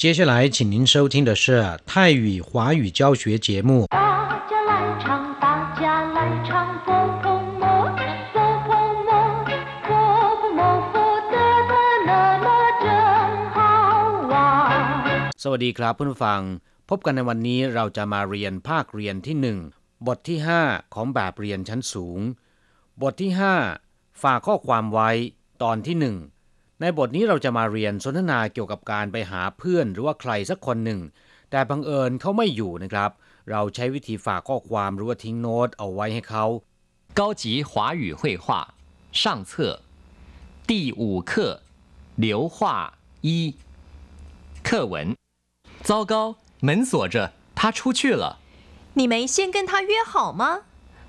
接下来，请您收听的是泰语华语教学节目。大家来唱，大家来唱，佛风魔，佛风魔，佛不魔，佛得得那么真好玩。 สวัสดีครับเพื่อนผู้ฟัง พบกันในวันนี้เราจะมาเรียนภาคเรียนที่หนึ่งบทที่ 5 ของแบบเรียนชั้นสูง บทที่ 5 ฝากข้อความไว้ตอนที่หนึ่ง ในบทนี้เราจะมาเรียนสนทนาเกี่ยวกับการไปหาเพื่อนหรือว่าใครสักคนหนึ่ง แต่บังเอิญเขาไม่อยู่นะครับ เราใช้วิธีฝากข้อความหรือว่าทิ้งโน้ตเอาไว้ให้เขา 高级华语绘画上册第五课流画一课文。糟糕，门锁着，他出去了。你没先跟他约好吗？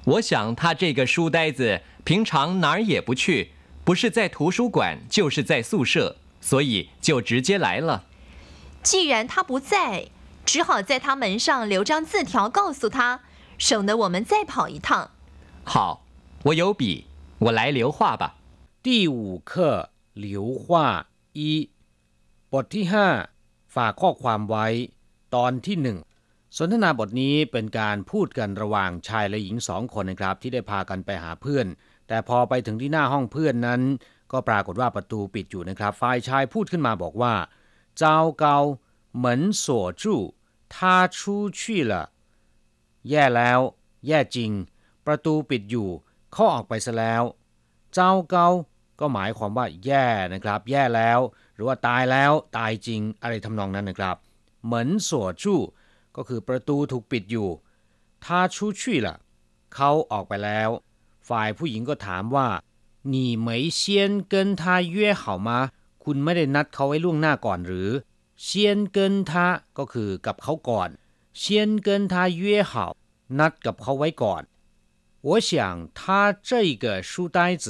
我想他这个书呆子平常哪儿也不去， 不是在图书馆就是在宿舍，所以就直接来了。既然他不在，只好在他门上留张字条告诉他，省得我们再跑一趟。好，我有笔，我来留画吧。第五课流画一บทที่ 5 ฝากข้อความไว้ ตอนที่หนึ่งสนทนาบทนี้เป็นการพูดกันระหว่างชายและหญิงสองคนนะครับ ที่ได้พากันไปหาเพื่อน แต่พอไปถึงที่หน้าห้องเพื่อนนั้น ก็ปรากฏว่าประตูปิดอยู่นะครับฝ่ายชายพูดขึ้นมาบอกว่าเจ้าเกาเหมือนสวจู่ท่าชูชี่ละแย่แล้ว แย่จริง ประตูปิดอยู่ เขาออกไปซะแล้ว เจ้าเกาก็หมายความว่าแย่นะครับ แย่แล้ว หรือว่าตายแล้วตายจริงอะไรทำนองนั้นนะครับ เหมือนสวจู่ก็คือประตูถูกปิดอยู่ท่าชูชี่ละเขาออกไปแล้ว ฝ่ายผู้หญิงก็ถามว่า你没先跟他约好吗คุณไม่ได้นัดเขาไว้ล่วงหน้าก่อนหรือ先跟他ก็คือกับเขาก่อน先跟他约好นัดกับเขาไว้ก่อน 我想他这个书呆子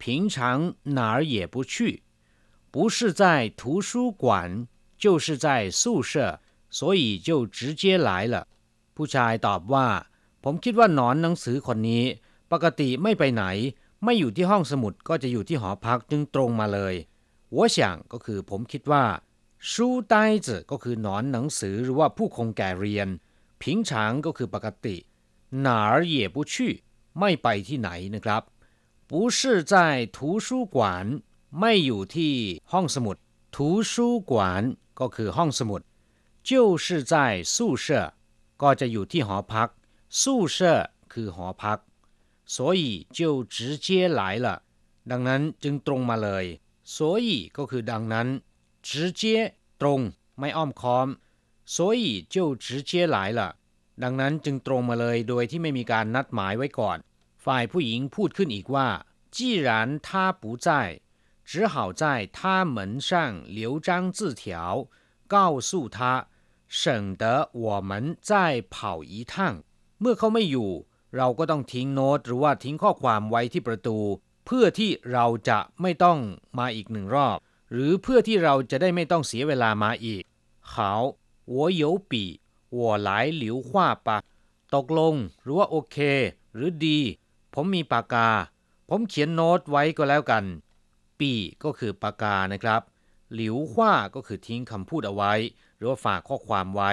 平常哪儿也不去，不是在图书馆就是在宿舍，所以就直接来了。ผู้ชายตอบว่า ผมคิดว่าหนอนหนังสือคนนี้ ปกติไม่ไปไหน ไม่อยู่ที่ห้องสมุดก็จะอยู่ที่หอพักจึงตรงมาเลย我想ก็คือผมคิดว่า书呆子ก็คือหนอนหนังสือหรือว่าผู้คงแก่เรียน平常ก็คือปกติ 哪儿也不去ไม่ไปที่ไหนนะครับ 不是在图书馆ไม่อยู่ที่ห้องสมุด图书馆ก็คือห้องสมุด就是在宿舍ก็จะอยู่ที่หอพัก宿舍คือหอพัก 所以就直接来了ดังนั้นจึงตรงมาเลย所以ก็คือดังนั้น直接ตรงไม่อ้อมค้อม所以就直接来了ดังนั้นจึงตรงมาเลยโดยที่ไม่มีการนัดหมายไว้ก่อน ฝ่ายผู้หญิงพูดขึ้นอีกว่า既然他不在只好在他门上留张字条告诉他省得我们再跑一趟เมื่อเขาไม่อยู่ เราก็ต้องทิ้งโน้ตหรือว่าทิ้งข้อความไว้ที่ประตู เพื่อที่เราจะไม่ต้องมาอีกหนึ่งรอบ หรือเพื่อที่เราจะได้ไม่ต้องเสียเวลามาอีก好我有笔我来留画吧ตกลงหรือว่าโอเค หรือดี ผมมีปากกา ผมเขียนโน้ตไว้ก็แล้วกัน ปีก็คือปากกานะครับ หลิวหว่าก็คือทิ้งคำพูดเอาไว้ หรือว่าฝากข้อความไว้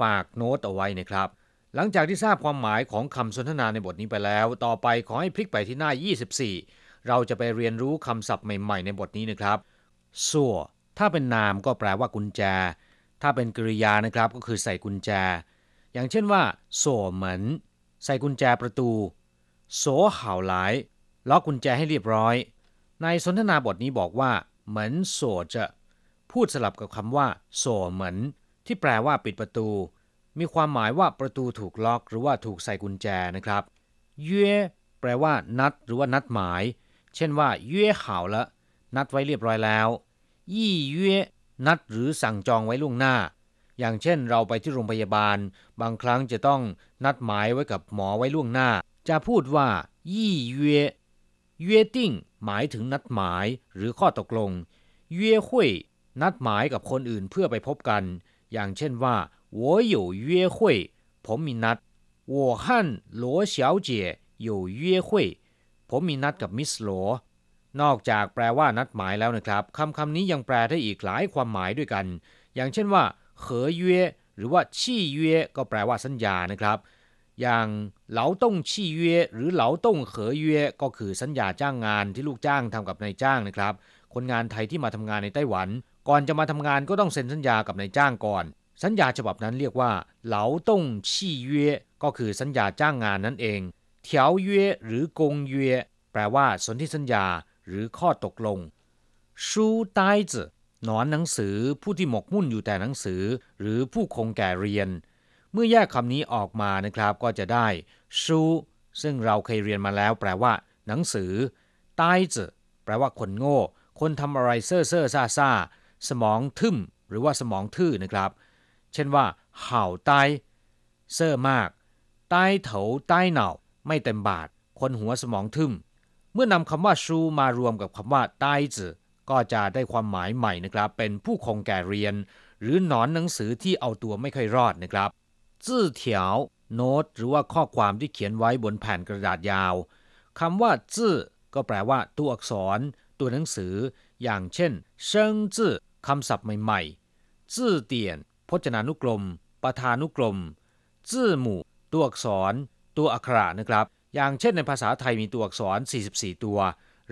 ฝากโน้ตเอาไว้นะครับ หลังจากที่ทราบความหมายของคำสนทนาในบทนี้ไปแล้ว ต่อไปขอให้พลิกไปที่หน้า 24 เราจะไปเรียนรู้คำศัพท์ใหม่ ๆ ในบทนี้นะครับสัวถ้าเป็นนามก็แปลว่ากุญแจ ถ้าเป็นกริยานะครับก็คือใส่กุญแจ อย่างเช่นว่าโสเหมือนใส่กุญแจประตูโสเห่าหลายล็อกกุญแจให้เรียบร้อย ในสนทนาบทนี้บอกว่า เหมือนโสจะ พูดสลับกับคำว่าโสเหมือนที่แปลว่าปิดประตู มีความหมายว่าประตูถูกล็อก หรือว่าถูกใส่กุญแจนะครับเย่แปลว่านัด หรือว่านัดหมาย เช่นว่าเย่ข่าวละนัดไว้เรียบร้อยแล้วยี่เย่นัดหรือสั่งจองไว้ล่วงหน้า อย่างเช่นเราไปที่โรงพยาบาล บางครั้งจะต้องนัดหมายไว้กับหมอไว้ล่วงหน้า จะพูดว่ายี่เย่เย่ติ้งหมายถึงนัดหมาย หรือข้อตกลงเย่หุยนัดหมายกับคนอื่นเพื่อไปพบกัน อย่างเช่นว่า 我有约会ผมมีนัด我和罗小姐有约会ผมมีนัดกับมิสโหลนอกจากแปลว่านัดหมายแล้วนะครับคำคำนี้ยังแปลได้อีกหลายความหมายด้วยกัน อย่างเช่นว่าเหอเย่หรือว่าชี่เย่ก็แปลว่าสัญญานะครับ อย่างเหลาต้งชี่เย่หรือเหลาต้งเหอเย่ก็คือสัญญาจ้างงานที่ลูกจ้างทำกับนายจ้างนะครับ คนงานไทยที่มาทำงานในไต้หวัน ก่อนจะมาทำงานก็ต้องเซ็นสัญญากับนายจ้างก่อน สัญญาฉบับนั้นเรียกว่าเหลาต้งชี่เย่ก็คือสัญญาจ้างงานนั่นเองเถียวเย่หรือกงเย่แปลว่าสนธิสัญญาหรือข้อตกลงชูไต้จหนอนหนังสือผู้ที่หมกมุ่นอยู่แต่หนังสือ หรือผู้คงแก่เรียน เมื่อแยกคำนี้ออกมานะครับก็จะได้ชูซึ่งเราเคยเรียนมาแล้ว แปลว่า หนังสือไต้จแปลว่าคนโง่ คนทำอะไรเซ่อเซ่อซ่าซ่าสมองทึมหรือว่าสมองทื่อนะครับ เช่นว่าเห่าไต้เซ่อมากใต้เถาใต้เหนาไม่เต็มบาท คนหัวสมองทึมเมื่อนำคำว่าชูมารวมกับคำว่าใต้จื่อก็จะได้ความหมายใหม่นะครับ เป็นผู้คงแก่เรียน หรือหนอนหนังสือที่เอาตัวไม่ค่อยรอดนะครับจื่อเถียวโน้ตหรือว่าข้อความที่เขียนไว้บนแผ่นกระดาษยาวคำว่าจื่อก็แปลว่าตัวอักษร ตัวหนังสือ อย่างเช่นเซิงจื่อคำศัพท์ใหม่ๆจื่อเตียน จนานุกรมประธานุกรมจื่อหมู่ ตัวอักษร ตัวอักขระนะครับ อย่างเช่นในภาษาไทยมีตัวอักษร 44 ตัว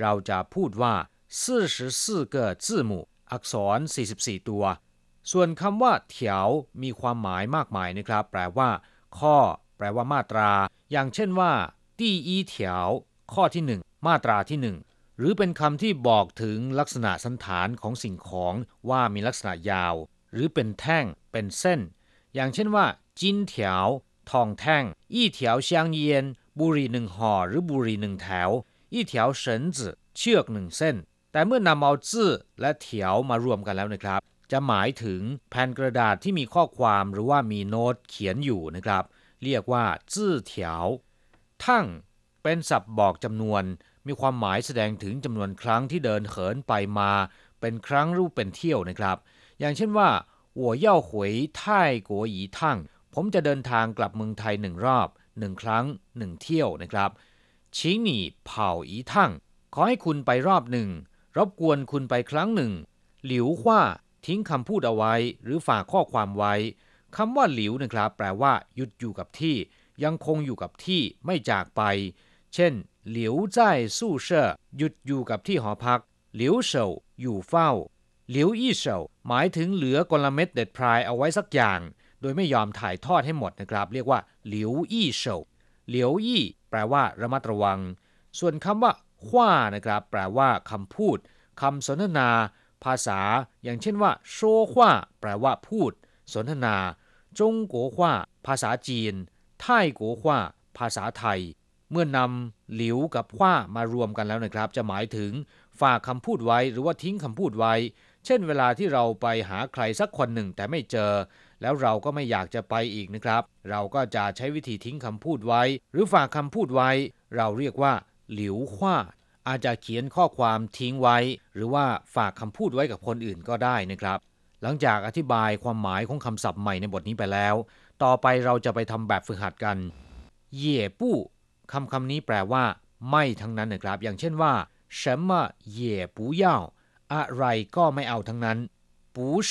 เราจะพูดว่า44个字母อักษร 44 ตัว ส่วนคำว่าเถียวมีความหมายมากมายนะครับ แปลว่า ข้อ แปลว่ามาตรา อย่างเช่นว่าตีอีเถียวข้อที่ 1 มาตราที่ 1 หรือเป็นคำที่บอกถึงลักษณะสันฐานของสิ่งของว่ามีลักษณะยาว หรือเป็นแท่งเป็นเส้น อย่างเช่นว่าจินเถียวทองแท่งอี้เถียวเชียงเยียนบุรีหนึ่งห่อหรือบุรีหนึ่งแถวอี้เถียวเฉินจื่อเชือกหนึ่งเส้น แต่เมื่อนำเอาจื้อและเถียวมารวมกันแล้วนะครับ จะหมายถึงแผ่นกระดาษที่มีข้อความหรือว่ามีโน้ตเขียนอยู่นะครับ เรียกว่าจื้อเถียวทั้งเป็นศัพท์บอกจำนวน มีความหมายแสดงถึงจำนวนครั้งที่เดินเขินไปมา เป็นครั้งรูปเป็นเที่ยวนะครับ อย่างเช่นว่าหัวเย่าหวยท่ายกัวยทั่งผมจะเดินทางกลับเมืองไทยหนึ่งรอบหนึ่งครั้งหนึ่งเที่ยวนะครับชิงหนีเผาอีทั่งขอให้คุณไปรอบหนึ่งรบกวนคุณไปครั้งหนึ่ง หลิวว่าทิ้งคำพูดเอาไว้ หรือฝากข้อความไว้คำว่าหลิวนะครับ แปลว่าหยุดอยู่กับที่ ยังคงอยู่กับที่ไม่จากไป เช่น หลิวใจสู้เชอหยุดอยู่กับที่หอพัก หลิวเฉาอยู่เฝ้า หลิวอี้เฉาหมายถึงเหลือกลเม็ดเด็ดพรายเอาไว้สักอย่าง โดยไม่ยอมถ่ายทอดให้หมดนะครับ เรียกว่าหลิวอี้เฉาหลิวอี้แปลว่าระมัดระวัง ส่วนคำว่าขว้านะครับ แปลว่าคำพูดคำสนทนา ภาษา อย่างเช่นว่าโชขว้าแปลว่าพูด สนทนา จงกัวขว้าภาษาจีน ไทยกัวขว้าภาษาไทย เมื่อนำหลิวกับขว้ามารวมกันแล้วนะครับ จะหมายถึงฝากคำพูดไว้หรือว่าทิ้งคำพูดไว้ เช่นเวลาที่เราไปหาใครสักคนหนึ่งแต่ไม่เจอ แล้วเราก็ไม่อยากจะไปอีกนะครับ เราก็จะใช้วิธีทิ้งคำพูดไว้ หรือฝากคำพูดไว้ เราเรียกว่าหลิวขว้าอาจจะเขียนข้อความทิ้งไว้ หรือว่าฝากคำพูดไว้กับคนอื่นก็ได้นะครับ หลังจากอธิบายความหมายของคำศัพท์ใหม่ในบทนี้ไปแล้ว ต่อไปเราจะไปทำแบบฝึกหัดกัน เย่ปู้คำคำนี้แปลว่า ไม่ทั้งนั้นนะครับ อย่างเช่นว่า什么也不要 อะไรก็ไม่เอาทั้งนั้น不是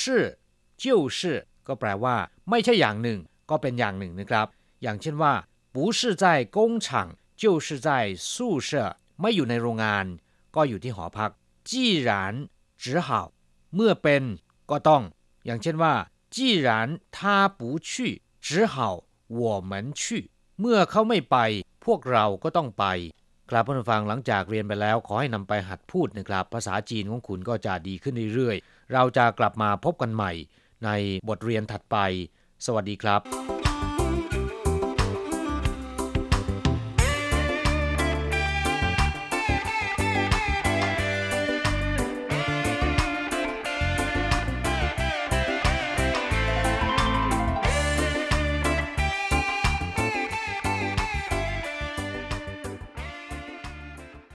就是ก็แปลว่า ไม่ใช่อย่างหนึ่ง ก็เป็นอย่างหนึ่งนะครับ อย่างเช่นว่า不是在工厂就是在宿舍ไม่อยู่ในโรงงาน ก็อยู่ที่หอพักจีหรานจือเห่าเมื่อเป็นก็ต้อง อย่างเช่นว่าจีหราน他不去只好我们去เมื่อเขาไม่ไป พวกเราก็ต้องไป ครับผู้ฟังหลังจากเรียนไปแล้ว ขอให้นำไปหัดพูดนะครับ ภาษาจีนของคุณก็จะดีขึ้นเรื่อยๆ เราจะกลับมาพบกันใหม่ในบทเรียนถัดไป สวัสดีครับ